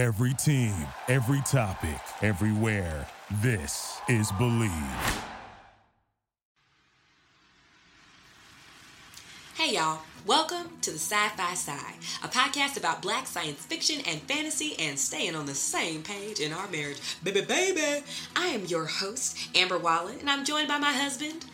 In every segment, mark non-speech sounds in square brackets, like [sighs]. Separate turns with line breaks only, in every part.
Every team, every topic, everywhere. This is Believe.
Hey y'all, welcome to the Sci Fi Side, a podcast about black science fiction and fantasy and staying on the same page in our marriage. Baby, baby! I am your host, Amber Wallen, and I'm joined by my husband,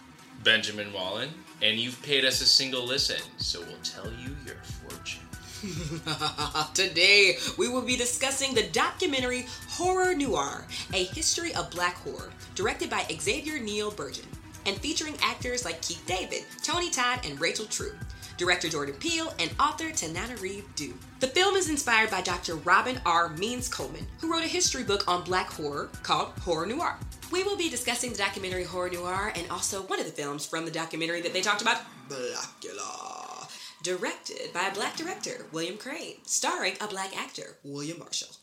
Benjamin Wallen, and you've paid us a single listen, so we'll tell you your fortune. [laughs]
Today, we will be discussing the documentary Horror Noire A History of Black Horror, directed by Xavier Neal-Burgin, and featuring actors like Keith David, Tony Todd, and Rachel True, director Jordan Peele, and author Tananarive Due. The film is inspired by Dr. Robin R. Means Coleman, who wrote a history book on black horror called Horror Noire. We will be discussing the documentary Horror Noire and also one of the films from the documentary that they talked about, Blacula directed by a black director, William Craine, starring a black actor, William Marshall.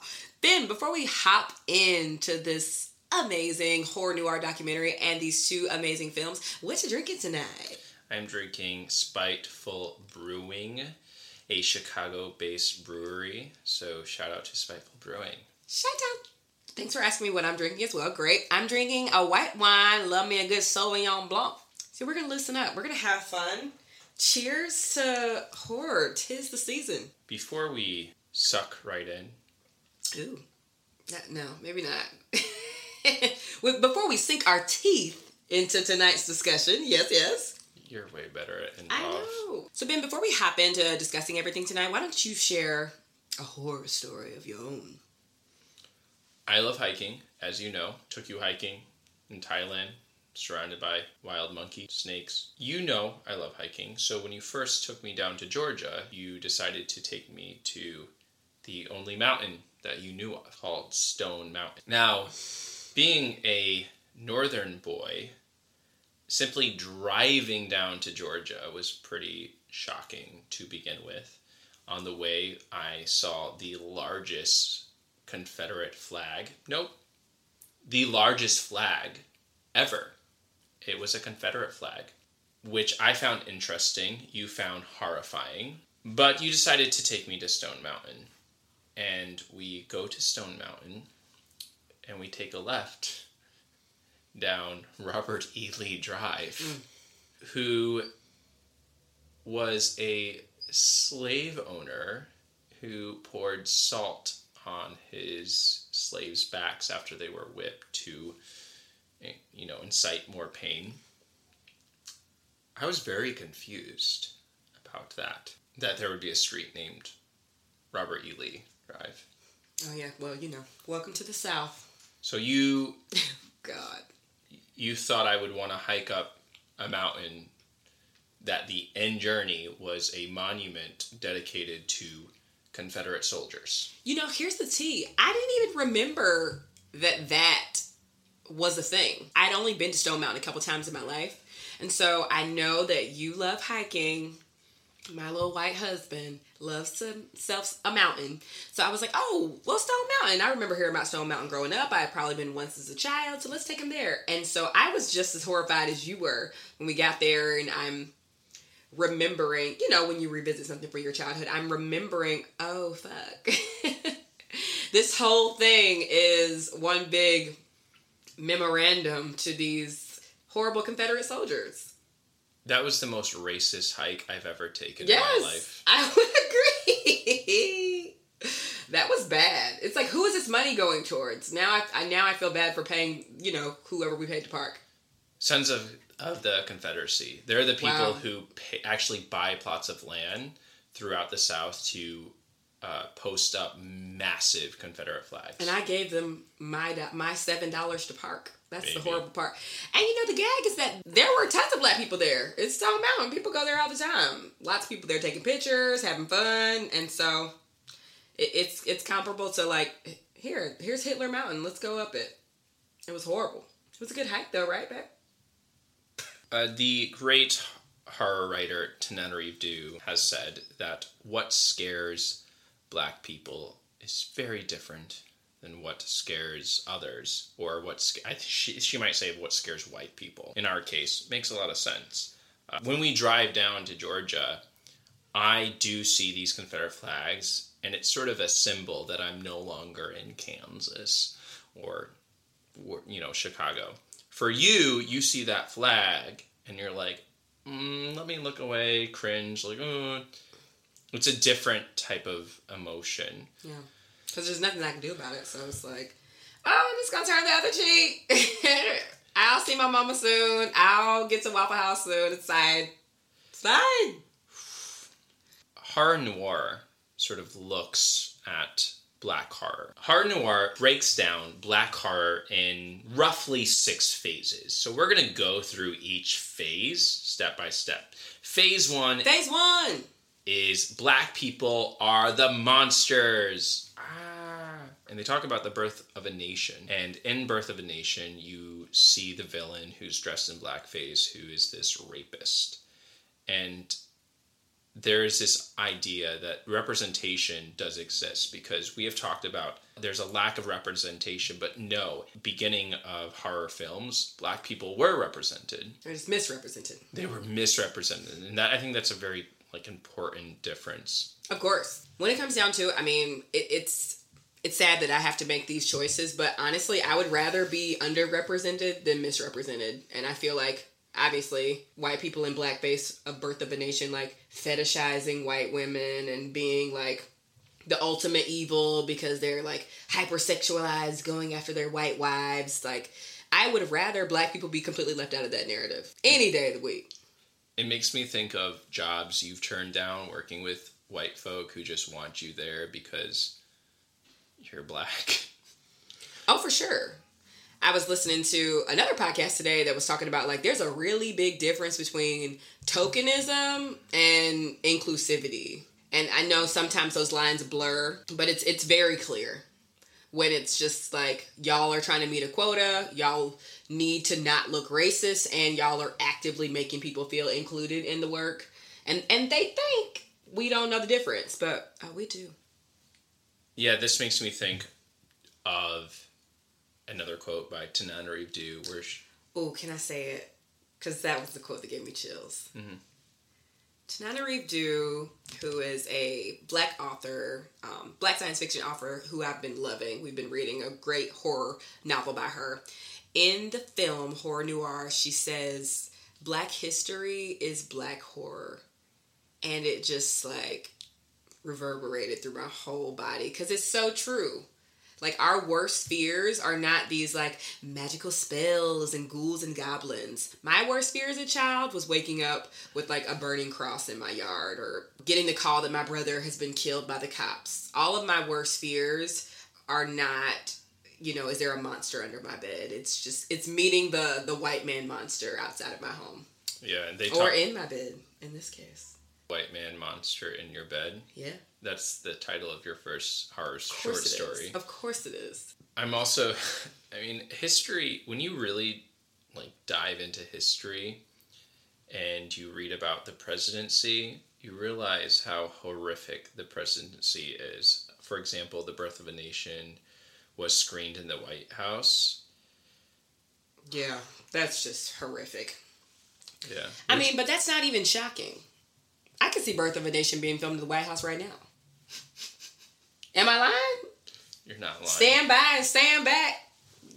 Ben, before we hop into this amazing horror noire documentary and these two amazing films, what you drinking tonight?
I'm drinking Spiteful Brewing, a Chicago based brewery, so shout out to Spiteful Brewing.
Shout out. Thanks for asking me what I'm drinking as well. Great. I'm drinking a white wine. Love me a good Sauvignon Blanc. So we're gonna loosen up. We're gonna have fun. Cheers to horror. Tis the season.
Before we suck right in,
Ooh. That- no, maybe not. [laughs] Before we sink our teeth into tonight's discussion, yes, yes.
you're way better at
I
involved.
know. So, Ben, before we hop into discussing everything tonight, why don't you share a horror story of your own?
I love hiking, as you know. Took you hiking in Thailand, surrounded by wild monkey snakes. You know I love hiking, so when you first took me down to Georgia, you decided to take me to the only mountain that you knew of, called Stone Mountain. Now, being a northern boy, simply driving down to Georgia was pretty shocking to begin with. On the way, I saw the largest Confederate flag. Nope. The largest flag ever. It was a Confederate flag, which I found interesting. You found horrifying. But you decided to take me to Stone Mountain. And we go to Stone Mountain and we take a left down Robert E. Lee Drive, mm. who was a slave owner who poured salt on his slaves' backs after they were whipped to, you know, incite more pain. I was very confused about that. That there would be a street named Robert E. Lee Drive.
Oh, yeah, well, you know, welcome to the South.
So you [laughs]
God.
you thought I would want to hike up a mountain that the end journey was a monument dedicated to Confederate soldiers.
You know, here's the tea. I didn't even remember that that was a thing. I'd only been to Stone Mountain a couple times in my life. And so I know that you love hiking. My little white husband loves to self a mountain. So I was like, oh, well, Stone Mountain. I remember hearing about Stone Mountain growing up. I had probably been once as a child. So let's take him there. And so I was just as horrified as you were when we got there. And I'm remembering, you know, when you revisit something from your childhood, I'm remembering, oh, fuck. [laughs] this whole thing is one big memorandum to these horrible Confederate soldiers.
That was the most racist hike I've ever taken
Yes,
in my life.
I [laughs] would agree. That was bad. It's like, who is this money going towards? Now I, I now I feel bad for paying, you know, whoever we paid to park.
Sons of, of the Confederacy. They're the people
Wow.
who pay, actually buy plots of land throughout the South to uh, post up massive Confederate flags.
And I gave them my my seven dollars to park. That's the horrible part. And you know the gag is that there were tons of black people there. It's Stone Mountain. People go there all the time. Lots of people there taking pictures, having fun, and so it, it's it's comparable to like here here's Hitler Mountain. Let's go up it. It was horrible. It was a good hike though, right, babe?
Uh, the great horror writer Tananarive Due has said that what scares black people is very different than what scares others, or what sc- she, she might say what scares white people. In our case, makes a lot of sense. Uh, when we drive down to Georgia, I do see these Confederate flags, and it's sort of a symbol that I'm no longer in Kansas or, or you know Chicago. For you, you see that flag and you're like, mm, let me look away, cringe, like, uh. It's a different type of emotion.
Yeah. Because there's nothing I can do about it. So it's like, oh, I'm just going to turn the other cheek. [laughs] I'll see my mama soon. I'll get to Waffle House soon. It's fine. It's fine.
Horror noire sort of looks at black horror. Horror noire breaks down black horror in roughly six phases. So we're going to go through each phase step by step. Phase one
Phase one.
Is black people are the monsters. Ah. And they talk about the birth of a nation. And in Birth of a Nation, you see the villain who's dressed in blackface, who is this rapist. And there is this idea that representation does exist because we have talked about there's a lack of representation, but no, beginning of horror films, black people were represented.
They're just misrepresented.
They were misrepresented. And that I think that's a very like important difference.
Of course. When it comes down to I mean, it, it's it's sad that I have to make these choices, but honestly, I would rather be underrepresented than misrepresented. And I feel like obviously white people in blackface of birth of a nation like fetishizing white women and being like the ultimate evil because they're like hypersexualized going after their white wives like i would rather black people be completely left out of that narrative any day of the week
It makes me think of jobs you've turned down working with white folk who just want you there because you're black. [laughs]
Oh, for sure. I was listening to another podcast today that was talking about like there's a really big difference between tokenism and inclusivity. And I know sometimes those lines blur, but it's it's very clear when it's just like y'all are trying to meet a quota, y'all need to not look racist and y'all are actively making people feel included in the work. And and they think we don't know the difference, but oh, we do.
Yeah, this makes me think of another quote by Tananarive Due where she,
Oh, can I say it? Because that was the quote that gave me chills.
Mhm.
Tananarive Due, who is a black author, um, black science fiction author who I've been loving. We've been reading a great horror novel by her. In the film Horror Noire, she says, Black history is black horror. And it just like reverberated through my whole body because it's so true. Like our worst fears are not these like magical spells and ghouls and goblins. My worst fear as a child was waking up with like a burning cross in my yard or getting the call that my brother has been killed by the cops. All of my worst fears are not you know, is there a monster under my bed? It's just it's meeting the the white man monster outside of my home
yeah, and they
or in my bed in this case.
white man monster in your bed.
Yeah.
That's the title of your first horror short
it is.
story.
Of course it is.
I'm also [laughs] I mean, history when you really like dive into history and you read about the presidency, you realize how horrific the presidency is. For example, The Birth of a Nation was screened in the White House.
Yeah, that's just horrific.
Yeah.
I mean, but that's not even shocking. I could see Birth of a Nation being filmed in the White House right now. Am I lying?
you're not lying.
Stand by and stand back.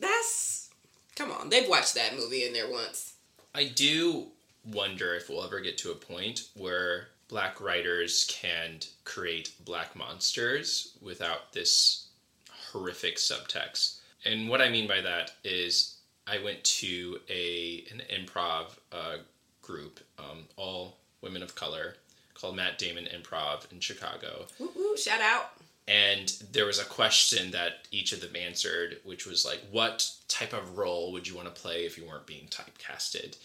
That's come on. They've watched that movie in there once.
I do wonder if we'll ever get to a point where black writers can create black monsters without this horrific subtext. And what I mean by that is I went to a an improv uh, group, um, all women of color, called Matt Damon Improv in Chicago.
Woo woo! Shout out.
And there was a question that each of them answered, which was like, what type of role would you want to play if you weren't being typecasted?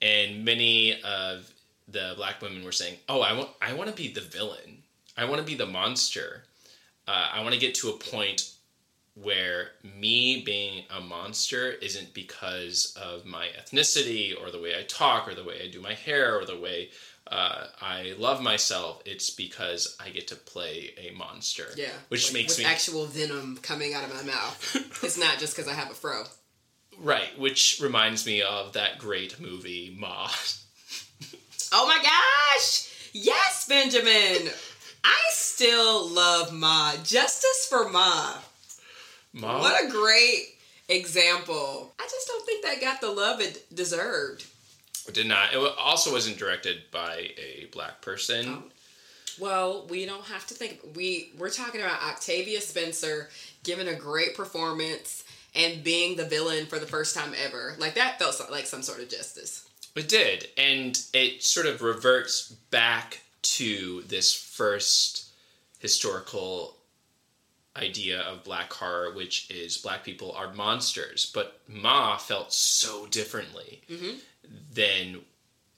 And many of the black women were saying, oh, I want, I want to be the villain. I want to be the monster. Uh, I want to get to a point where me being a monster isn't because of my ethnicity or the way I talk or the way I do my hair or the way uh, I love myself. It's because I get to play a monster.
Yeah,
Which
like,
makes me
actual venom coming out of my mouth. [laughs] it's not just because I have a fro.
right, which reminds me of that great movie Ma. [laughs]
Oh my gosh! Yes, Benjamin. I still love Ma. Justice for Ma.
Ma,
What a great example. I just don't think that got the love it deserved.
did not. It also wasn't directed by a black person.
Oh. Well, we don't have to think. We we're talking about Octavia Spencer giving a great performance and being the villain for the first time ever. Like that felt so- like some sort of justice.
It did, and it sort of reverts back to this first historical idea of black horror, which is black people are monsters. But Ma felt so differently mm-hmm. than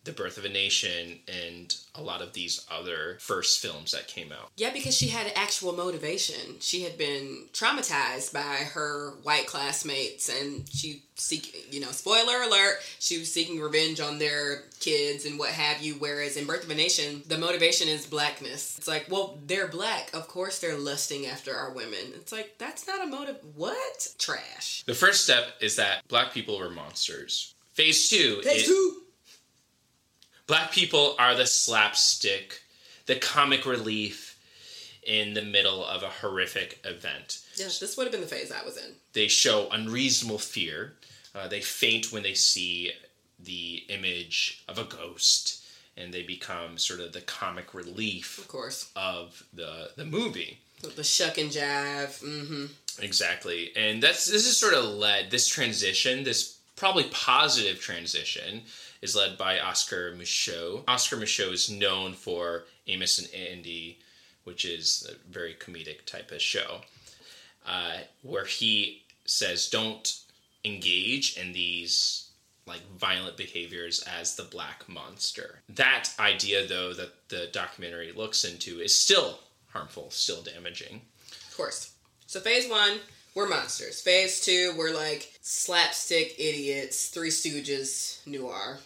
The Birth of a Nation and a lot of these other first films that came out.
Yeah, because she had actual motivation. She had been traumatized by her white classmates, and she seek you know spoiler alert she was seeking revenge on their kids and what have you. Whereas in Birth of a Nation, the motivation is blackness. It's like, well, they're black, of course they're lusting after our women. It's like that's not a motive. What trash?
The first step is that black people were monsters. Phase two
Phase
is
two.
Black people are the slapstick, the comic relief in the middle of a horrific event.
Yeah, this would have been the phase I was in.
They show unreasonable fear. Uh, they faint when they see the image of a ghost, and they become sort of the comic relief
Of course,
of the the movie.
the shuck and jive. Mm-hmm.
Exactly. And that's this is sort of led this transition, this probably positive transition is led by Oscar Micheaux. Oscar Micheaux is known for Amos and Andy, which is a very comedic type of show, uh, where he says don't engage in these like violent behaviors as the black monster. That idea though that the documentary looks into is still harmful, still damaging.
Of course. So phase one, we're monsters. Phase two, we're like slapstick idiots, Three Stooges noir.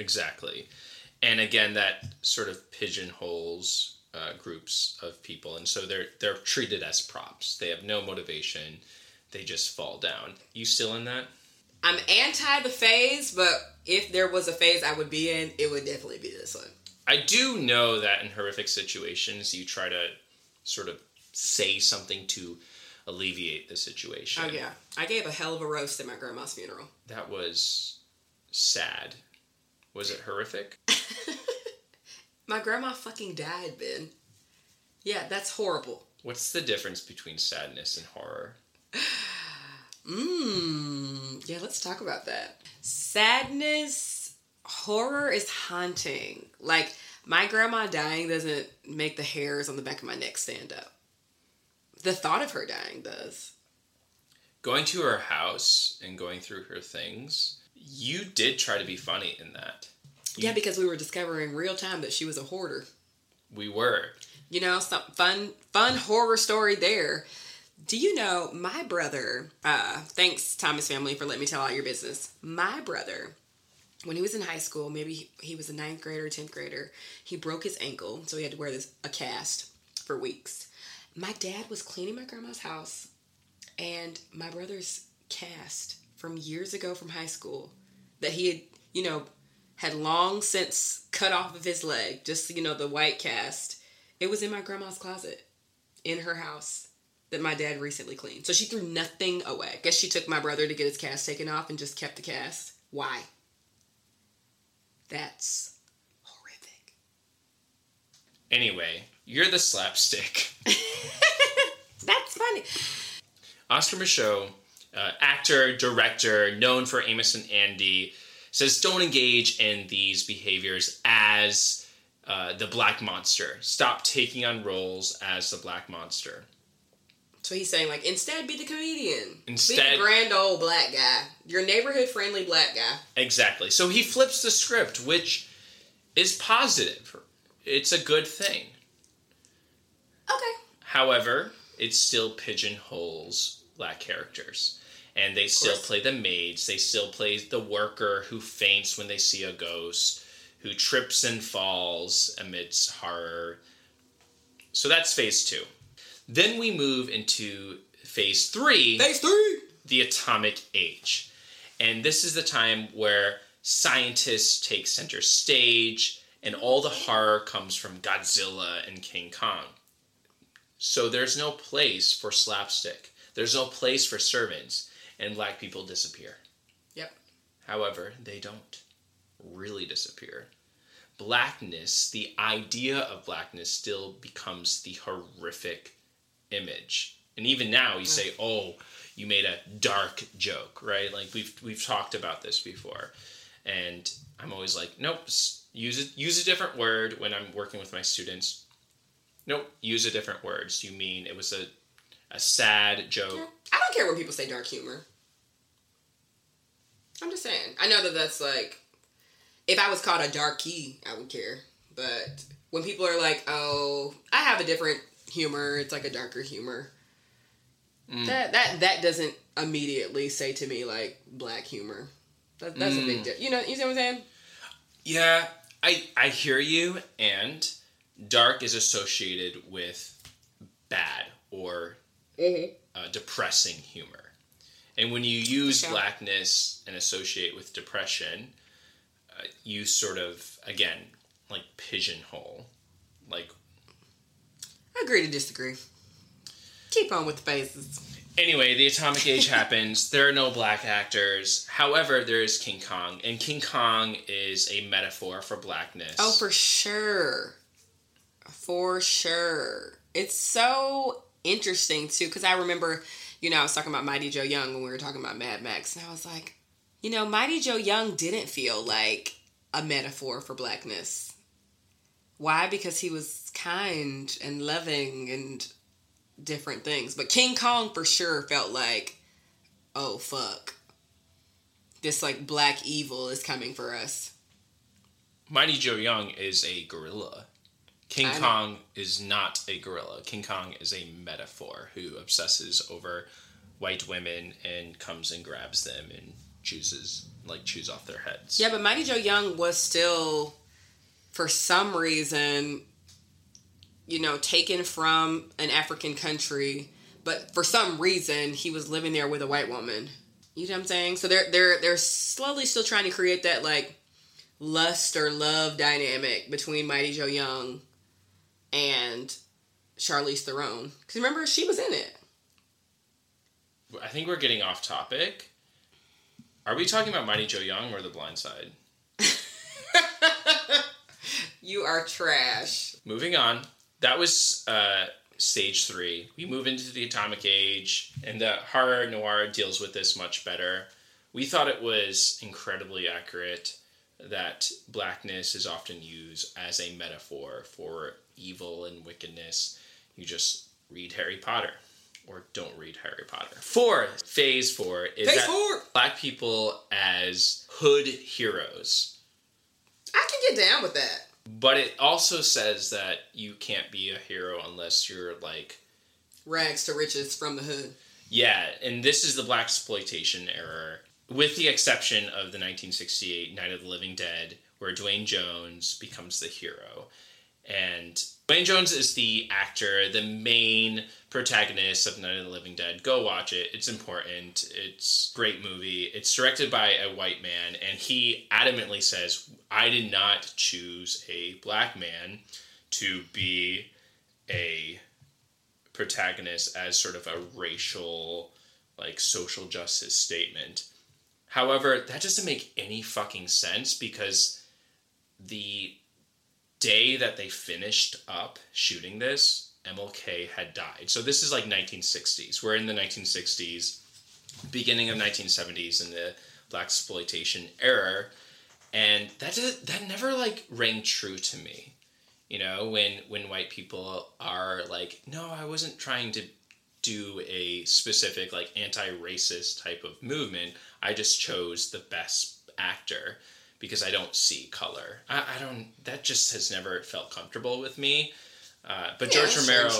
Exactly. And again, that sort of pigeonholes uh, groups of people, and so they're they're treated as props. They have no motivation. They just fall down. You still in that?
I'm anti the phase, but if there was a phase I would be in, it would definitely be this one.
I do know that in horrific situations, you try to sort of say something to alleviate the situation.
Oh yeah, I gave a hell of a roast at my grandma's funeral.
That was sad. Was it horrific? [laughs]
My grandma fucking died, Ben. Yeah, that's horrible.
What's the difference between sadness and horror?
Mmm. [sighs] Yeah, let's talk about that. Sadness, horror is haunting. Like, my grandma dying doesn't make the hairs on the back of my neck stand up. The thought of her dying does.
Going to her house and going through her things, you did try to be funny in that.
Yeah, because we were discovering real time that she was a hoarder.
We were.
You know, some fun, fun horror story there. Do you know my brother? Uh, thanks, Thomas family, for letting me tell all your business. My brother, when he was in high school, maybe he, he was a ninth grader, tenth grader, he broke his ankle, so he had to wear this a cast for weeks. My dad was cleaning my grandma's house, and my brother's cast from years ago from high school that he had, you know, had long since cut off of his leg, just you know, the white cast. It was in my grandma's closet in her house that my dad recently cleaned. So she threw nothing away. Guess she took my brother to get his cast taken off and just kept the cast. Why? That's horrific.
Anyway, you're the slapstick. [laughs]
That's funny.
Oscar Micheaux, uh, actor, director, known for Amos and Andy, says don't engage in these behaviors as uh, the black monster. Stop taking on roles as the black monster.
So he's saying like instead be the comedian.
Instead, be
the grand old black guy. Your neighborhood friendly black guy.
Exactly. So he flips the script, which is positive. It's a good thing.
Okay.
However, it still pigeonholes black characters. And they still play the maids, they still play the worker who faints when they see a ghost, who trips and falls amidst horror. So that's phase two. Then we move into phase three
Phase three.
the atomic age. And this is the time where scientists take center stage and all the horror comes from Godzilla and King Kong. So there's no place for slapstick. There's no place for servants, and black people disappear.
Yep.
However, they don't really disappear. Blackness, the idea of blackness, still becomes the horrific image. And even now, you say, mm. "Oh, you made a dark joke," right? Like we've we've talked about this before, and I'm always like, "Nope, use it. Use a different word when I'm working with my students." Nope, use a different word. So you mean it was a a sad joke?
Don't care when people say dark humor. I'm just saying. I know that that's like, if I was called a dark key, I would care. But when people are like, "Oh, I have a different humor," it's like a darker humor. Mm. That that that doesn't immediately say to me like black humor. That, that's a big mm. deal. You know, you see what I'm saying?
Yeah, I I hear you, and dark is associated with bad or mm-hmm. Uh, depressing humor, and when you use
Sure.
blackness and associate with depression, uh, you sort of again like pigeonhole, like
I agree to disagree. Keep on with the faces.
Anyway, the atomic age [laughs] happens. There are no black actors. However, there is King Kong, and King Kong is a metaphor for blackness.
Oh, for sure. For sure. It's so interesting, too, because I remember, you know, I was talking about Mighty Joe Young when we were talking about Mad Max, and I was like, you know, Mighty Joe Young didn't feel like a metaphor for blackness. Why? Because he was kind and loving and different things. But King Kong for sure felt like, oh, fuck. This, like, black evil is coming for us.
Mighty Joe Young is a gorilla. King
I know.
Kong is not a gorilla. King Kong is a metaphor who obsesses over white women and comes and grabs them and chooses like chews off their heads.
Yeah, but Mighty Joe Young was still, for some reason, you know, taken from an African country, but for some reason he was living there with a white woman. You know what I'm saying? So they're they're they're slowly still trying to create that like lust or love dynamic between Mighty Joe Young and Charlize Theron. Because remember, she was in it.
I think we're getting off topic. Are we talking about Mighty Joe Young or The Blind Side? [laughs]
You are trash.
Moving on. That was uh, stage three. We move into the atomic age, and the horror noire deals with this much better. We thought it was incredibly accurate that blackness is often used as a metaphor for evil and wickedness. You just read Harry Potter or don't read Harry Potter. Four, phase four is
Phase
that
four.
black people as hood heroes.
I can get down with that.
But it also says that you can't be a hero unless you're like,
Rags to riches from the hood.
yeah, and this is the blaxploitation era, with the exception of the 1968 Night of the Living Dead, where Duane Jones becomes the hero. And Wayne Jones is the actor, the main protagonist of Night of the Living Dead. Go watch it. It's important. It's great movie. It's directed by a white man, and he adamantly says, I did not choose a black man to be a protagonist as sort of a racial, like social justice statement. However, that doesn't make any fucking sense because the day that they finished up shooting this, MLK had died. So this is like 1960s. We're in the 1960s, beginning of 1970s in the blaxploitation era, and that did, that never like rang true to me. You know, when when white people are like, "No, I wasn't trying to do a specific like anti-racist type of movement. I just chose the best actor." Because I don't see color. I, I don't. That just has never felt comfortable with me. Uh, but
Yeah,
George Romero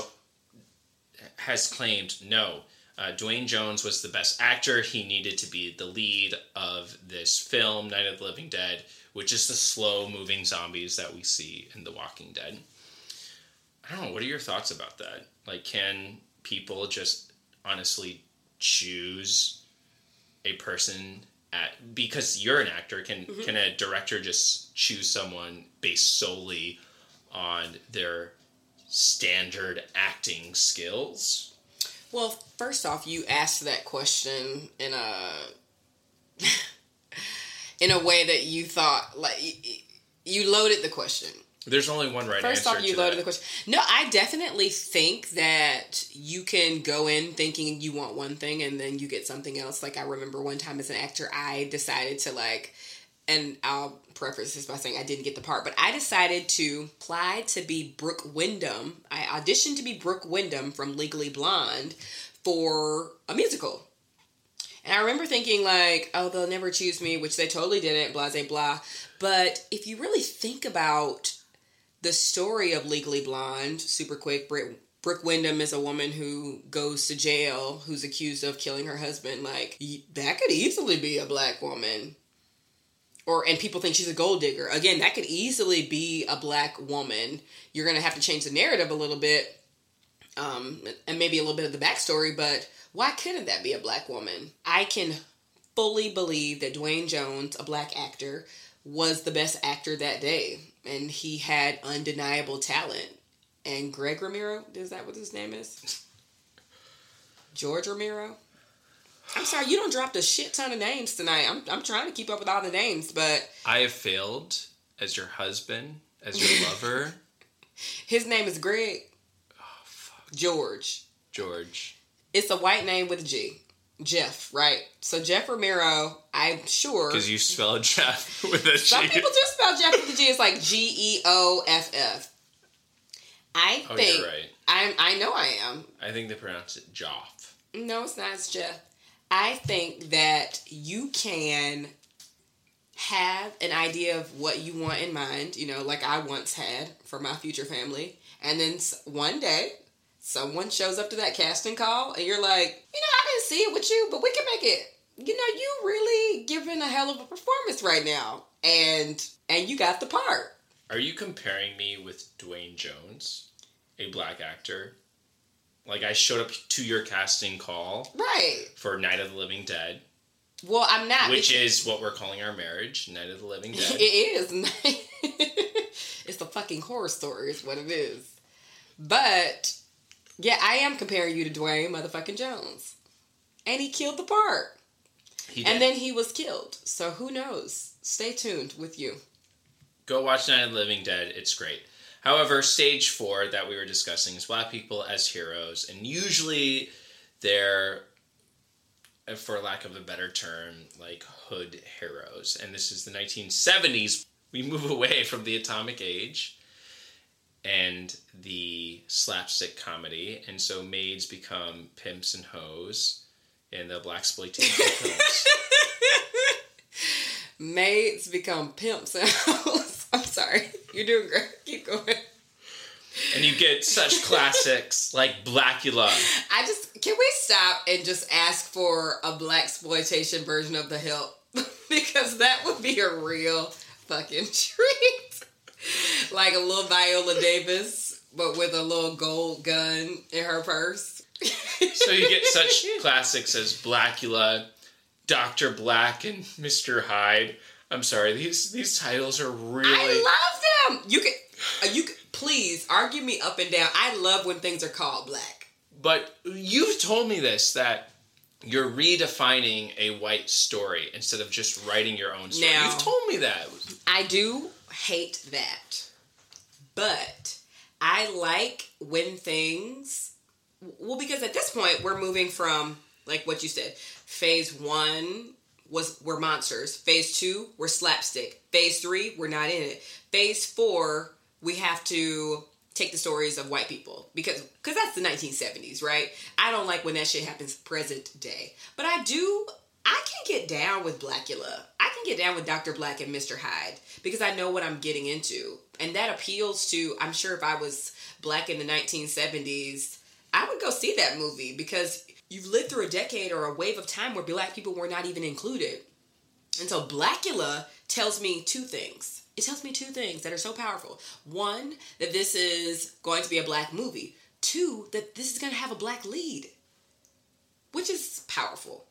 has claimed no. Uh, Duane Jones was the best actor. He needed to be the lead of this film, Night of the Living Dead, which is the slow moving zombies that we see in The Walking Dead. I don't know. What are your thoughts about that? Like, can people just honestly choose a person at because you're an actor can mm-hmm. can a director just choose someone based solely on their standard acting skills?
Well, first off, you asked that question in a [laughs] in a way that you thought like you loaded the question.
There's only one right
First off, you loaded the question. No, I definitely think that you can go in thinking you want one thing and then you get something else. Like I remember one time as an actor, I decided to like, and I'll preface this by saying I didn't get the part, but I decided to apply to be Brooke Wyndham. I auditioned to be Brooke Wyndham from Legally Blonde for a musical. And I remember thinking like, oh, they'll never choose me, which they totally didn't, blah, blah, blah. But if you really think about the story of Legally Blonde, super quick, Brit, Brooke Wyndham is a woman who goes to jail, who's accused of killing her husband. Like, that could easily be a black woman. Or, and people think she's a gold digger. Again, that could easily be a black woman. You're going to have to change the narrative a little bit um, and maybe a little bit of the backstory, but why couldn't that be a black woman? I can fully believe that Duane Jones, a black actor, was the best actor that day, and he had undeniable talent. And Greg Ramiro, is that what his name is? George Ramiro? I'm sorry, you don't dropped a shit ton of names tonight. I'm, I'm trying to keep up with all the names, but
I have failed as your husband, as your [laughs] lover,
his name is Greg oh, George.
George.
It's a white name with a G. Jeff, right? So Jeff Romero, I'm sure.
Because you [laughs] spell Jeff with a G.
Some people just spell Jeff with the G. It's like G E O F F. I
Oh,
think
you're right.
I'm. I know I am.
I think they pronounce it Joff.
No, it's not. It's Jeff. I think that you can have an idea of what you want in mind. You know, like I once had for my future family, and then one day someone shows up to that casting call, and you're like, you know, I see it with you, but we can make it. You know, you really giving a hell of a performance right now, and and you got the part.
Are you comparing me with Duane Jones, a black actor? Like I showed up to your casting call
Right.
for Night of the Living Dead,
Well, I'm not.
which is what we're calling our marriage, Night of the Living [laughs] Dead.
It is. [laughs] it's a fucking horror story, is what it is. But yeah, I am comparing you to Duane motherfucking Jones, and he killed the part,
He did.
and then he was killed. So who knows? Stay tuned with you.
Go watch Night of the Living Dead. It's great. However, stage four that we were discussing is black people as heroes, and usually they're, for lack of a better term, like hood heroes. And this is the 1970s. We move [laughs] away from the atomic age and the slapstick comedy, and so maids become pimps and hoes in the blaxploitation [laughs] films.
Maids become pimps. [laughs] I'm sorry. You're doing great. Keep going.
And you get such [laughs] classics like Blacula.
I just can we stop and just ask for a blaxploitation version of the help because that would be a real fucking treat. like a little Viola Davis, but with a little gold gun in her purse.
So you get such [laughs] classics as Blacula, Doctor Black, and Mister Hyde. I'm sorry, these these titles are really.
I love them. You can, uh, you can, please argue me up and down. I love when things are called black.
but you've told me this that you're redefining a white story instead of just writing your own story.
Now-
you've told me that.
I do hate that. But I like when things well because at this point we're moving from like what you said, phase 1 was we're monsters. Phase 2 we're slapstick. Phase 3 we're not in it. Phase 4 we have to take the stories of white people because because that's the 1970s, right? I don't like when that shit happens present day. But I do I can get down with Blacula. I can get down with Dr. Black and Mr. Hyde because I know what I'm getting into. And that appeals to, I'm sure if I was black in the 1970s, I would go see that movie because you've lived through a decade or a wave of time where black people were not even included. And so Blacula tells me two things. It tells me two things that are so powerful. One, that this is going to be a black movie. Two, that this is going to have a black lead, which is powerful.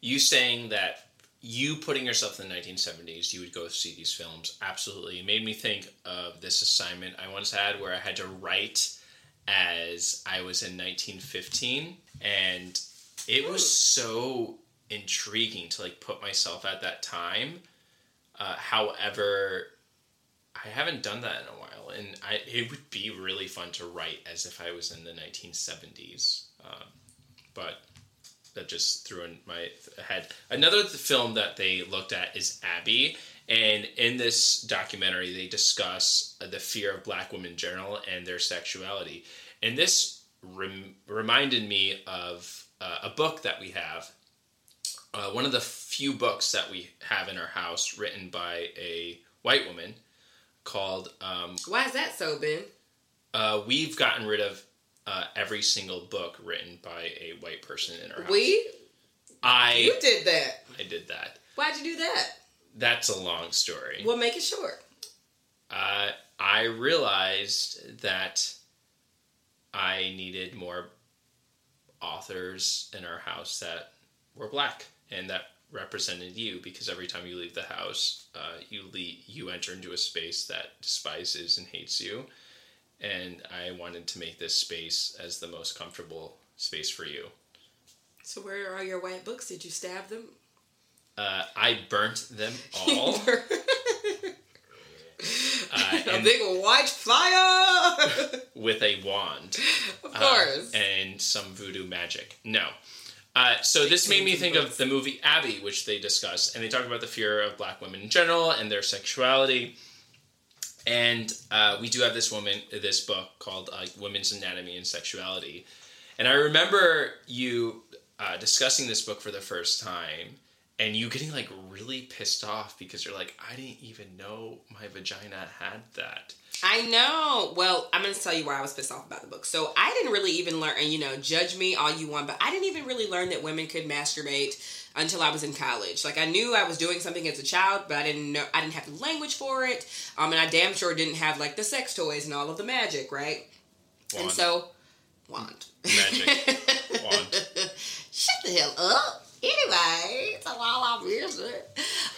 you saying that you putting yourself in the 1970s, you would go see these films. Absolutely. It made me think of this assignment I once had where I had to write as I was in 1915. And it was so intriguing to like put myself at that time. Uh, however, I haven't done that in a while, and I it would be really fun to write as if I was in the 1970s. Um, but that just threw in my head. Another film that they looked at is Abby, and in this documentary, they discuss the fear of black women in general and their sexuality. And this rem- reminded me of uh, a book that we have. Uh, one of the few books that we have in our house written by a white woman called um,
Why is that so, Ben?
uh, we've gotten rid of uh, every single book written by a white person in our house.
We?
I
You did that.
I did that.
Why'd you do that?
That's a long story.
Well, make it short.
Uh, I realized that I needed more authors in our house that were black and that represented you because every time you leave the house, uh, you leave, you enter into a space that despises and hates you. And I wanted to make this space as the most comfortable space for you.
So where are your white books? Did you stab them?
Uh, I burnt them [laughs] all. uh, [laughs]
a big white fire. [laughs]
with a wand.
of
uh,
course.
and some voodoo magic. No. Uh, so this made me think of the movie Abby, which they discuss, and they talk about the fear of black women in general and their sexuality. And uh, we do have this woman, this book called uh, Women's Anatomy and Sexuality. And I remember you uh, discussing this book for the first time, and you getting like really pissed off because you're like, I didn't even know my vagina had that.
I know. Well, I'm going to tell you why I was pissed off about the book. So I didn't really even learn, and you know, judge me all you want, but I didn't even really learn that women could masturbate until I was in college. Like I knew I was doing something as a child, but I didn't know I didn't have the language for it. Um, and I damn sure didn't have like the sex toys and all of the magic, right? And so, wand.
Magic. [laughs] Wand.
Shut the hell up. Anyway, it's a of music.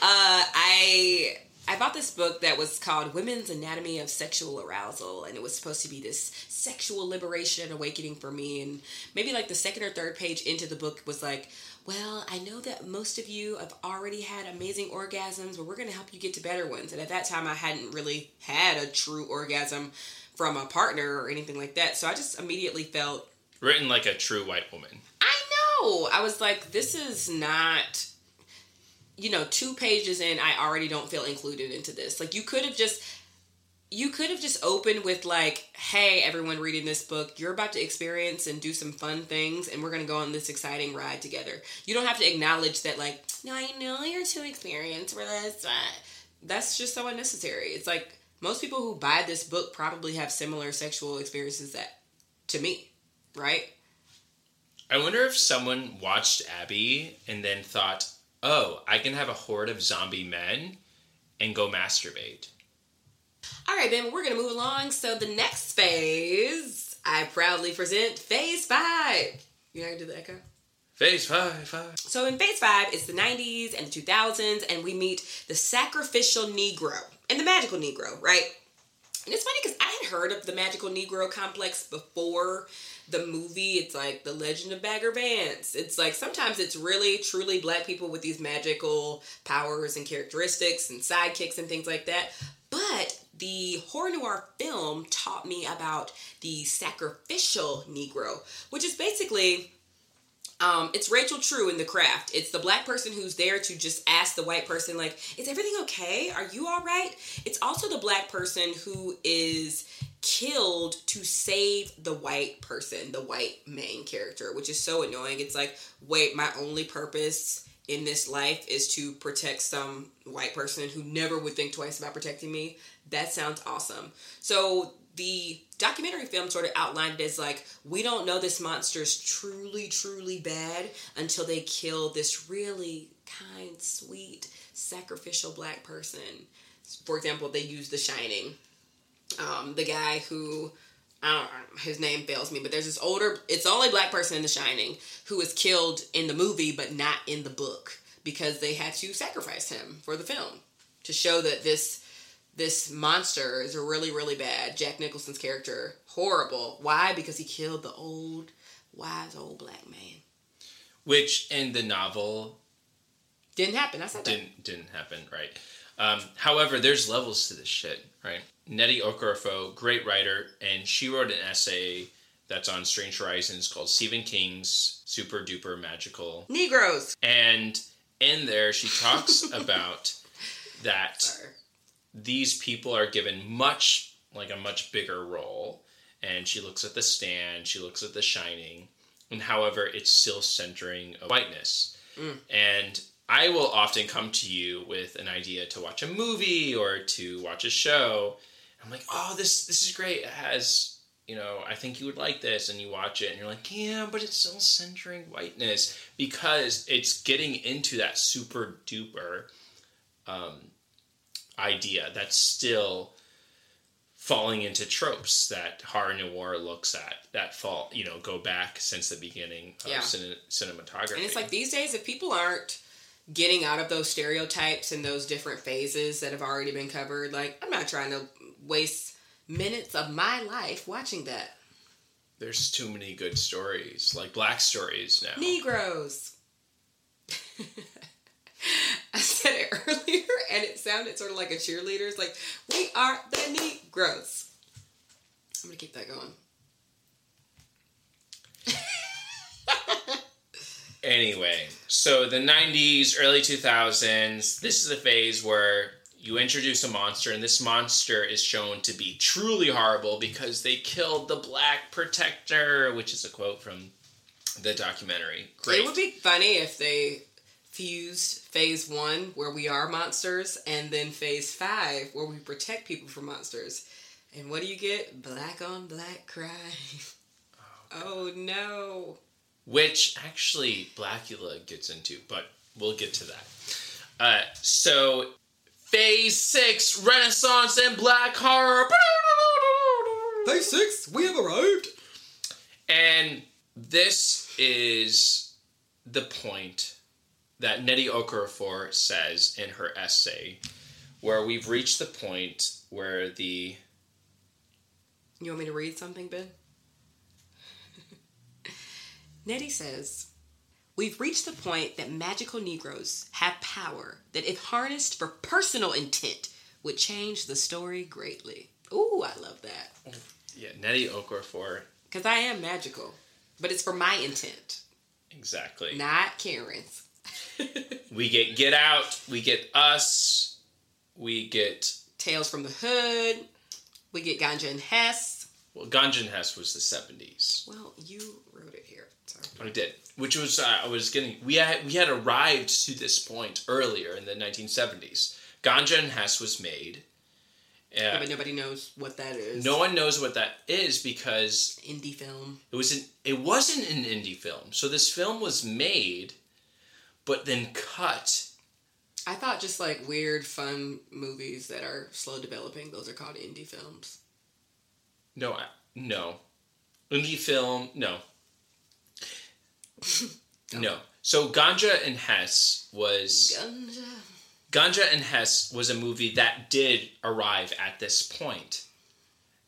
Uh, I I bought this book that was called Women's Anatomy of Sexual Arousal, and it was supposed to be this sexual liberation and awakening for me. And maybe like the second or third page into the book was like, well, I know that most of you have already had amazing orgasms, but we're going to help you get to better ones. And at that time, I hadn't really had a true orgasm from a partner or anything like that. So I just immediately felt
Written like a true white woman.
I I was like, this is not, you know, two pages in, I already don't feel included into this. Like, you could have just. You could have just opened with like, "Hey, everyone reading this book, you're about to experience and do some fun things, and we're gonna go on this exciting ride together." You don't have to acknowledge that, like, "No, I know you're too experienced for this." But that's just so unnecessary. It's like most people who buy this book probably have similar sexual experiences that to me, right?
I wonder if someone watched Abby and then thought, oh, I can have a horde of zombie men and go masturbate.
All right, then we're gonna move along. So the next phase, I proudly present Phase Five. You know how to do the echo?
Phase five, five.
So in Phase Five, it's the '90s and the 2000s, and we meet the sacrificial Negro and the magical Negro, right? And it's funny because I had heard of the magical Negro complex before the movie. It's like the Legend of Bagger Vance. It's like sometimes it's really truly black people with these magical powers and characteristics and sidekicks and things like that. But the horror noire film taught me about the sacrificial Negro, which is basically um, it's Rachel True in The Craft. It's the black person who's there to just ask the white person, like, is everything okay? Are you all right? It's also the black person who is killed to save the white person, the white main character, which is so annoying. It's like, wait, my only purpose in this life is to protect some white person who never would think twice about protecting me. That sounds awesome. So the documentary film sort of outlined it as like we don't know this monster's truly truly bad until they kill this really kind sweet sacrificial black person for example they use the shining um, the guy who I don't his name fails me, but there's this older it's the only black person in The Shining who was killed in the movie but not in the book because they had to sacrifice him for the film to show that this this monster is really really bad. Jack Nicholson's character horrible. Why? Because he killed the old wise old black man.
Which in the novel
Didn't happen. I said
didn't didn't happen, right? Um, however, there's levels to this shit, right? Nnedi Okorafor, great writer, and she wrote an essay that's on Strange Horizons called Stephen King's Super Duper Magical.
Negroes.
And in there, she talks [laughs] about that
Sorry.
these people are given much like a much bigger role and she looks at the stand she looks at the shining and however it's still centering whiteness mm. and i will often come to you with an idea to watch a movie or to watch a show. I'm like oh this this is great. It has you know i think you would like this and you watch it and you're like yeah but it's still centering whiteness because it's getting into that super duper um, idea that's still falling into tropes that horror noire looks at that fall you know go back since the beginning of
Yeah.
cine- cinematography.
And it's like these days, if people aren't getting out of those stereotypes and those different phases that have already been covered, like, I'm not trying to waste minutes of my life watching that.
there's too many good stories like black stories now
Negroes. [laughs] I said it earlier and it sounded sort of like a cheerleader. It's like, we are the Negroes. I'm going to keep that going. [laughs]
Anyway, so the 90s, early 2000s, this is a phase where you introduce a monster, and this monster is shown to be truly horrible because they killed the Black Protector, which is a quote from the documentary. Great.
It would be funny if they fused phase one, where we are monsters, and then phase five, where we protect people from monsters. And what do you get? Black on black crime. Oh, oh no.
Which actually Blacula gets into, but we'll get to that. Uh, so, Phase 6 Renaissance and Black Horror.
Phase six, we have arrived.
And this is the point that Nnedi Okorafor says in her essay, where we've reached the point where the
You want me to read something, Ben? Nnedi says, We've reached the point that magical Negroes have power that, if harnessed for personal intent, would change the story greatly. Ooh, I love that.
yeah Nnedi Okorafor
Because I am magical, but it's for my intent,
exactly.
not Karen's. [laughs]
We get Get Out, we get Us, we get
Tales from the Hood. We get Ganja and Hess.
well, Ganja and Hess was the seventies.
Well, you wrote it here.
I did, which was uh, I was getting. We had we had arrived to this point earlier in the 1970s. Ganja and Hess was made.
Yeah, but nobody knows what that is.
no one knows what that is because
Indie film.
it was an it wasn't an indie film. So this film was made, but then cut.
I thought just like weird, fun movies that are slow developing, those are called indie films.
No, I- no, indie film. No, [laughs] no. So Ganja and Hess was
Ganja.
Ganja and Hess was a movie that did arrive at this point,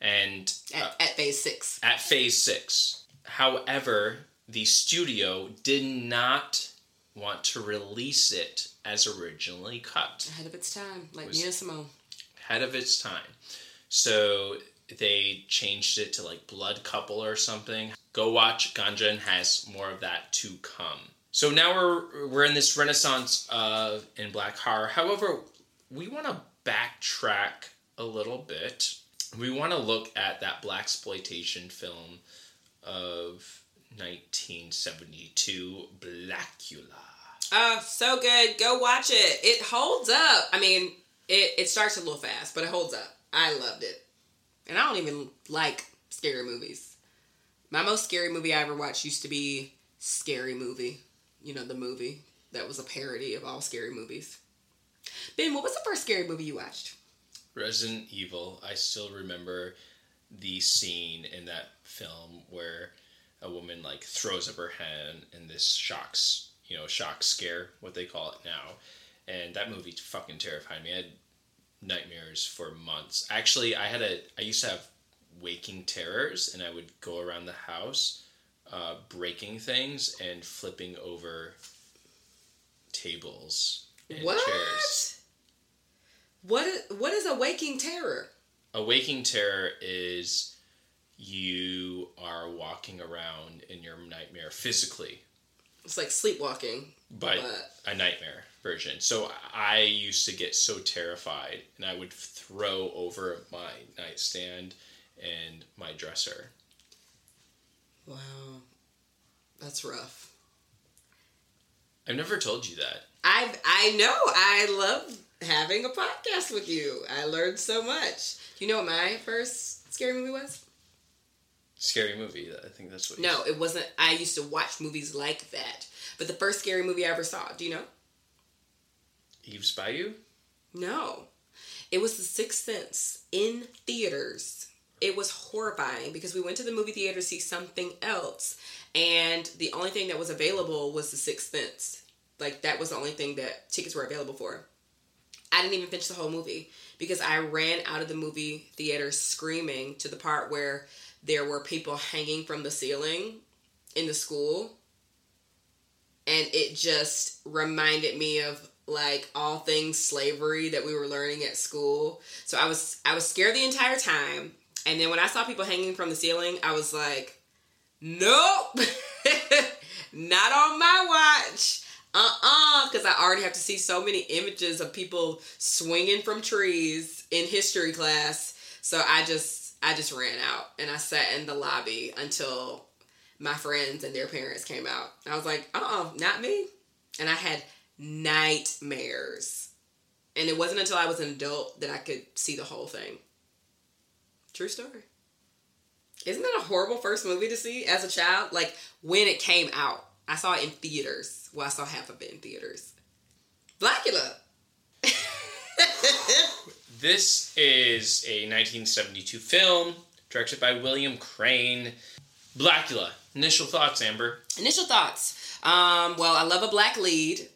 and
At,
uh,
at phase six.
at Phase Six. However, the studio did not want to release it as originally cut,
Ahead of its time, like
Was-
Nina Simone.
ahead of its time. So they changed it to like Blood Couple or something. Go watch Ganja and. More of that to come. So now we're we're in this renaissance of in black horror. However, we want to backtrack a little bit. We want to look at that blaxploitation film of 1972, Blacula.
Oh, so good. Go watch it. It holds up. I mean, it, it starts a little fast, but it holds up. I loved it. And I don't even like scary movies. My most scary movie I ever watched used to be Scary Movie. You know, the movie that was a parody of all scary movies. Ben, what was the first scary movie you watched?
Resident Evil. I still remember the scene in that film where a woman like throws up her hand and this shocks you know shock scare what they call it now and that movie fucking terrified me i had nightmares for months actually i had a i used to have waking terrors and i would go around the house uh, breaking things and flipping over tables and
What?
chairs
What what is a waking terror?
a waking terror is you are walking around in your nightmare physically
It's like sleepwalking.
but a nightmare version so i used to get so terrified and i would throw over my nightstand and my dresser
Wow. That's rough.
i've never told you that
I I know. I love having a podcast with you. I learned so much. You know what my first scary movie was?
scary movie i think that's what you
No, it wasn't. I used to watch movies like that. But the first scary movie I ever saw, do you know?
eve's bayou
No. It was The Sixth Sense in theaters. It was horrifying because we went to the movie theater to see something else, and the only thing that was available was The Sixth Sense. Like, that was the only thing that tickets were available for. I didn't even finish the whole movie because I ran out of the movie theater screaming to the part where there were people hanging from the ceiling in the school. And it just reminded me of like all things slavery that we were learning at school. So I was I was scared the entire time. And then when I saw people hanging from the ceiling, I was like, nope. [laughs] Not on my watch. Uh-uh because i already have to see so many images of people swinging from trees in history class. So i just i just ran out and i sat in the lobby until my friends and their parents came out. I was like uh-uh not me. And i had nightmares. And it wasn't until i was an adult that i could see the whole thing true story isn't that a horrible first movie to see as a child like when it came out i saw it in theaters well, I saw half of it in theaters. Blacula. [laughs]
this is a 1972 film directed by William Craine blacula initial thoughts amber
Initial thoughts. Um, well, I love a black lead.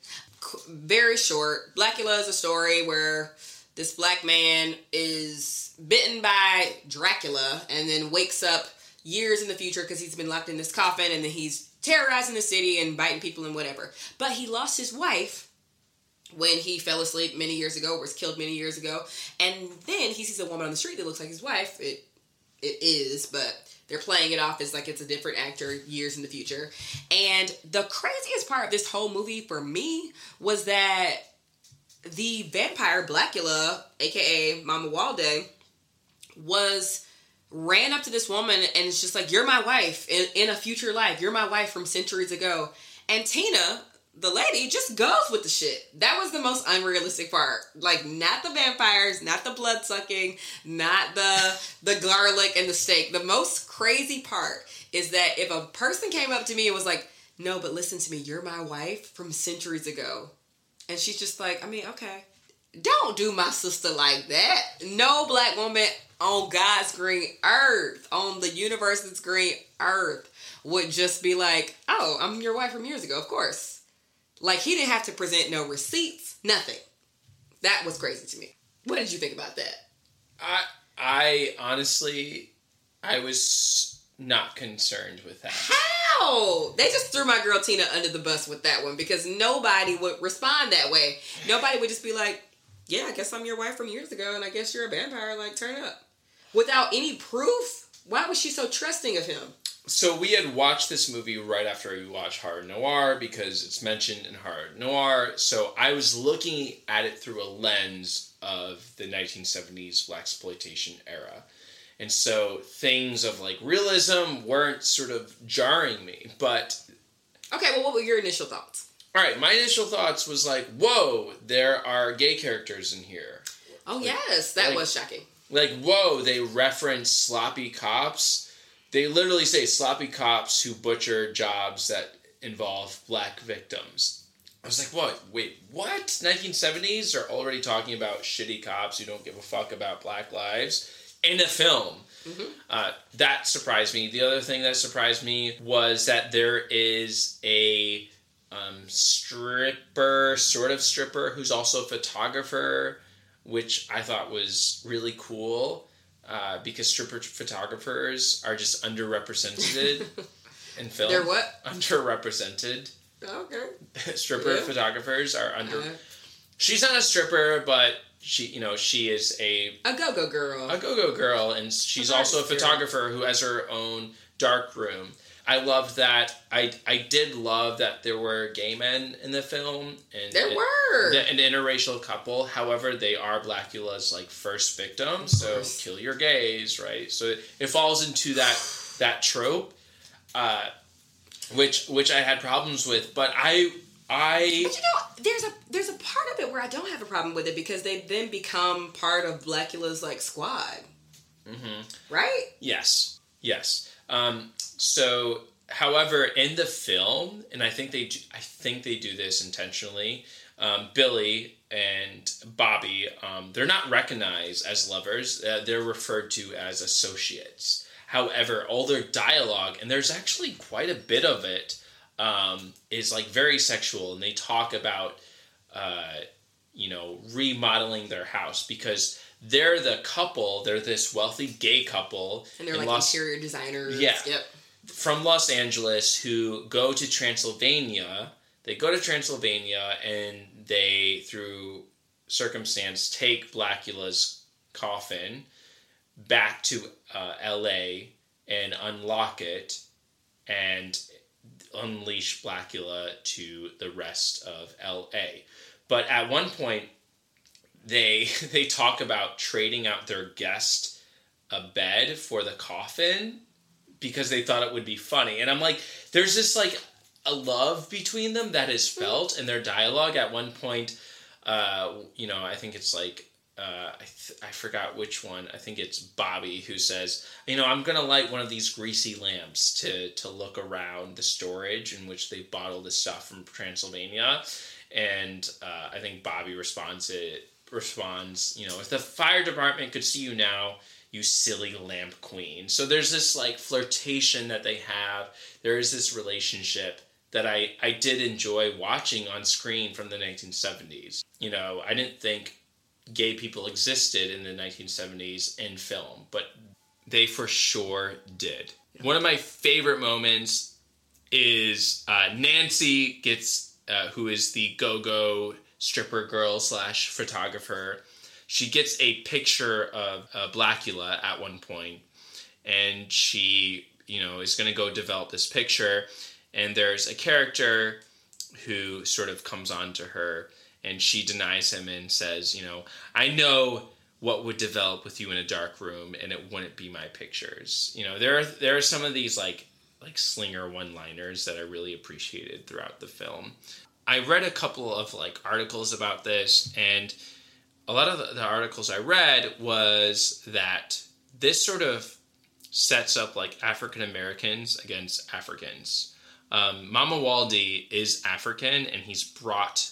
Very short. Blacula is a story where this black man is bitten by Dracula and then wakes up years in the future because he's been locked in this coffin and then he's terrorizing the city and biting people and whatever. But he lost his wife when he fell asleep many years ago, was killed many years ago, and then he sees a woman on the street that looks like his wife. It it is, but they're playing it off as like it's a different actor years in the future. And the craziest part of this whole movie for me was that the vampire Blacula, aka Mamuwalde, was ran up to this woman and it's just like, You're my wife in, in a future life. You're my wife from centuries ago. And Tina, the lady, just goes with the shit. That was the most unrealistic part. Like, not the vampires, not the blood sucking, not the the garlic and the steak. The most crazy part is that if a person came up to me and was like, No, but listen to me, you're my wife from centuries ago. And she's just like, I mean, okay. Don't do my sister like that. No black woman on God's green earth, on the universe's green earth, would just be like, oh, I'm your wife from years ago, of course. Like, he didn't have to present no receipts, nothing. That was crazy to me. What did you think about that?
I I honestly I was not concerned with that.
How? They just threw my girl Tina under the bus with that one because nobody would respond that way. Nobody would just be like, yeah, I guess I'm your wife from years ago and I guess you're a vampire. Like, turn up. Without any proof? Why was she so trusting of him?
So we had watched this movie right after we watched Horror Noire because it's mentioned in Horror Noire. So I was looking at it through a lens of the 1970s blaxploitation era. And so things of like realism weren't sort of jarring me, but
Okay, well, what were your initial thoughts?
all right, my initial thoughts was like, "Whoa, there are gay characters in here."
Oh, yes, that
like-
was shocking.
like whoa they reference sloppy cops they literally say sloppy cops who butcher jobs that involve black victims i was like what wait what 1970s are already talking about shitty cops who don't give a fuck about black lives in a film. Uh, that surprised me. The other thing that surprised me was that there is a um, stripper, sort of stripper, who's also a photographer, which I thought was really cool uh, because stripper photographers are just underrepresented [laughs] in film.
They're what?
Underrepresented.
Okay. [laughs]
stripper
Yeah.
photographers are under.
Uh,
She's not a stripper, but she, you know, she is a
a go-go girl.
a go-go girl and she's
An
also a
artist girl.
photographer who has her own dark room i loved that i i did love that there were gay men in the film and
there
and-
were.
the- an interracial couple however they are blacula's like first victim so kill your gays right so it, it falls into that that trope uh which which i had problems with but i i
But you know, there's a there's a part of it where I don't have a problem with it because they then become part of Blacula's like squad,
mhm.
right?
Yes, yes. Um, so, however, in the film, and I think they, do, I think they do this intentionally. Um, Billy and Bobby, um, they're not recognized as lovers. Uh, they're referred to as associates. However, all their dialogue, and there's actually quite a bit of it, um, is like very sexual, and they talk about, uh, you know, remodeling their house because they're the couple. They're this wealthy gay couple
And they're like
Los-
interior designers.
Yeah.
Yep.
from Los Angeles who go to Transylvania. They go to Transylvania and they, through circumstance, take Blacula's coffin back to uh, LA and unlock it and unleash Blacula to the rest of LA. But at one point, they [laughs] they talk about trading out their guest a bed for the coffin because they thought it would be funny. And I'm like, there's this like a love between them that is felt in their dialogue. At one point, uh, you know, I think it's like uh, I, th- I forgot which one. I think it's Bobby who says, you know, I'm gonna light one of these greasy lamps to to look around the storage in which they bottle the stuff from Transylvania. And uh, I think Bobby responds it responds, you know, if the fire department could see you now, you silly lamp queen. So there's this like flirtation that they have. There is this relationship that I, I did enjoy watching on screen from the 1970s. You know, I didn't think gay people existed in the 1970s in film, but they for sure did. One of my favorite moments is uh, Nancy gets, uh, who is the go go stripper girl slash photographer. She gets a picture of uh, Blacula at one point, and she, you know, is going to go develop this picture. And there's a character who sort of comes on to her, and she denies him and says, you know, I know what would develop with you in a dark room, and it wouldn't be my pictures. You know, there are there are some of these like like slinger one liners that I really appreciated throughout the film. I read a couple of like articles about this, and a lot of the, the articles I read was that this sort of sets up like African Americans against Africans. Um, Mamuwalde is African, and he's brought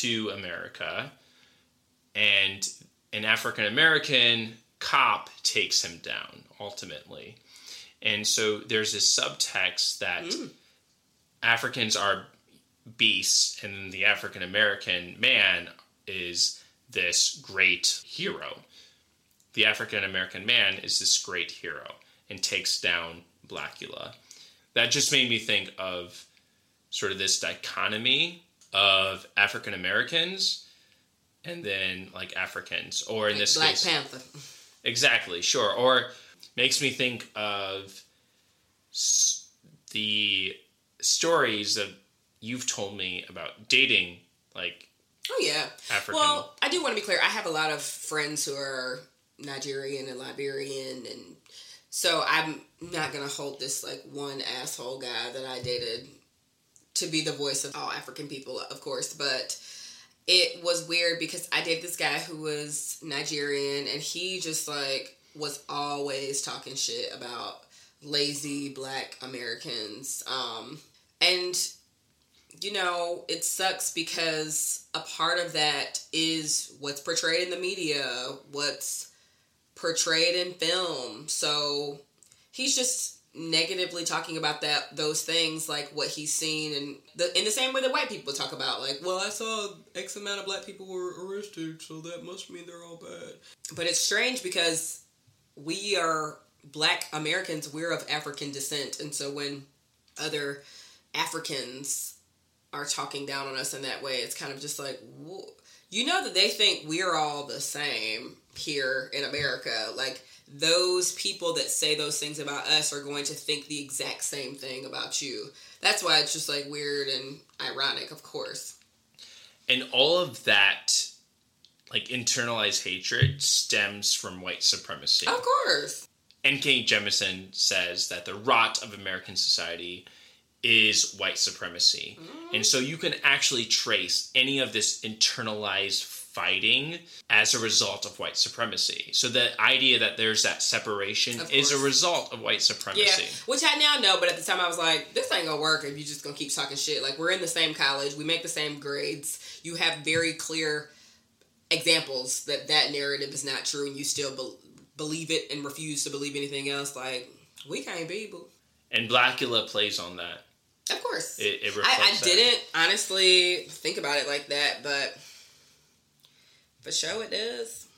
to America, and an African American cop takes him down ultimately. And so there's this subtext that mm. Africans are beasts, and the African American man is this great hero. The African American man is this great hero and takes down Blacula. That just made me think of sort of this dichotomy of African Americans and then like Africans, or in this
Black
case,
Panther.
Exactly, sure. Or makes me think of s- the stories that you've told me about dating, like
Oh yeah.
African.
Well, I do want to be clear. I have a lot of friends who are Nigerian and Liberian, and so I'm not gonna hold this like one asshole guy that I dated to be the voice of all African people, of course. But it was weird because I dated this guy who was Nigerian, and he just like was always talking shit about lazy Black Americans. Um, and you know, it sucks because a part of that is what's portrayed in the media, what's portrayed in film. So he's just negatively talking about that those things like what he's seen and the in the same way that white people talk about like well I saw X amount of black people were arrested so that must mean they're all bad. But it's strange because we are black Americans we're of African descent and so when other Africans are talking down on us in that way it's kind of just like you know that they think we're all the same here in America like those people that say those things about us are going to think the exact same thing about you. That's why it's just like weird and ironic, of course.
And all of that, like internalized hatred, stems from white supremacy.
Of course.
N.K. Jemisin says that the rot of American society is white supremacy. Mm-hmm. And so you can actually trace any of this internalized fighting as a result of white supremacy. So the idea that there's that separation is a result of white supremacy.
Yeah, which I now know, but at the time I was like, this ain't gonna work if you just gonna keep talking shit. Like we're in the same college, we make the same grades. You have very clear examples that that narrative is not true, and you still be- believe it and refuse to believe anything else. Like we can't be, boo.
And Blacula plays on that.
Of course,
it, it
I, I didn't honestly think about it like that, but for sure, it is.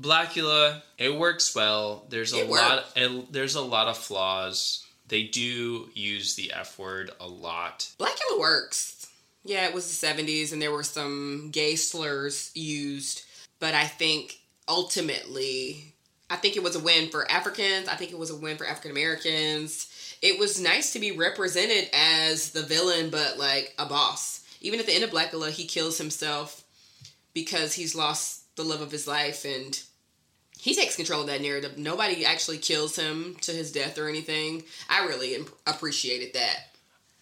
Blacula, it works well. There's a lot. It, there's a lot of flaws. They do use the F word a lot.
Blacula works. Yeah, it was the '70s, and there were some gay slurs used, but I think ultimately, I think it was a win for Africans. I think it was a win for African Americans. It was nice to be represented as the villain, but like a boss. Even at the end of Blacula, he kills himself because he's lost the love of his life and he takes control of that narrative. Nobody actually kills him to his death or anything. I really imp- appreciated that.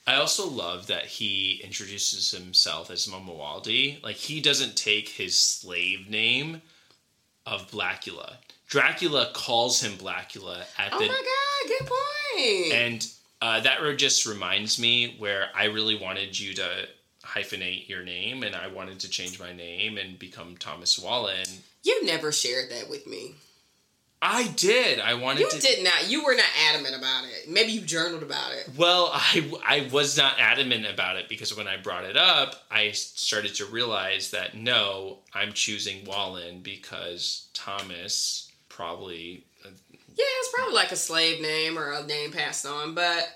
I also love that he introduces himself as Mamuwalde. Like he doesn't take his slave name of Blacula. Dracula calls him Blacula at
oh
the.
Oh my god! Good point.
And uh, that just reminds me where I really wanted you to hyphenate your name and I wanted to change my name and become Thomas Wallen.
You never shared that with me.
I did. I wanted
you
to.
You did not. You were not adamant about it. Maybe you journaled about it.
Well, I, I was not adamant about it because when I brought it up, I started to realize that no, I'm choosing Wallen because Thomas probably.
Uh, yeah, it's probably like a slave name or a name passed on, but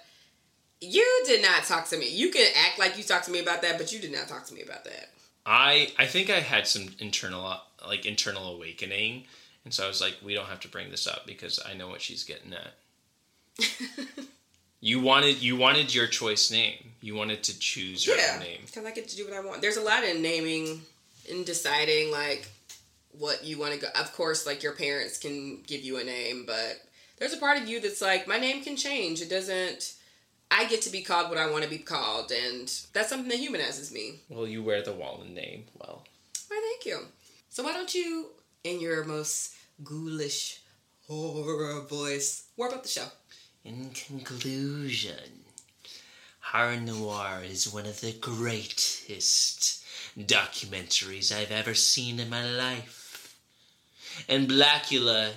you did not talk to me. You can act like you talked to me about that, but you did not talk to me about that.
I I think I had some internal like internal awakening, and so I was like, we don't have to bring this up because I know what she's getting at. [laughs] you wanted you wanted your choice name. You wanted to choose your yeah, own name.
Because I get to do what I want. There's a lot in naming in deciding like what you want to go. Of course, like your parents can give you a name, but there's a part of you that's like, my name can change. It doesn't I get to be called what I want to be called, and that's something that humanizes me.
Well, you wear the Wallen name well.
Why, thank you. So why don't you, in your most ghoulish horror voice, more about the show?
In conclusion, horror noire is one of the greatest documentaries I've ever seen in my life. And Blacula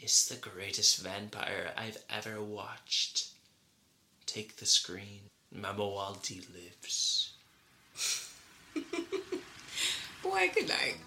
is the greatest vampire I've ever watched. Take the screen. Mamuwalde lives. [laughs]
Boy, good night.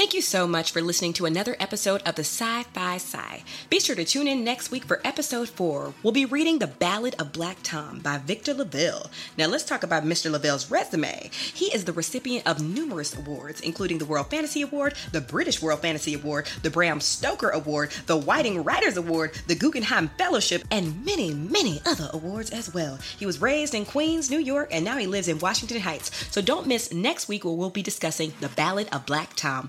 Thank you so much for listening to another episode of the Sci Fi Sci. Be sure to tune in next week for episode 4. We'll be reading The Ballad of Black Tom by Victor LaValle. Now, let's talk about Mr. LaValle's resume. He is the recipient of numerous awards, including the World Fantasy Award, the British World Fantasy Award, the Bram Stoker Award, the Whiting Writers Award, the Guggenheim Fellowship, and many, many other awards as well. He was raised in Queens, New York, and now he lives in Washington Heights. So don't miss next week where we'll be discussing The Ballad of Black Tom.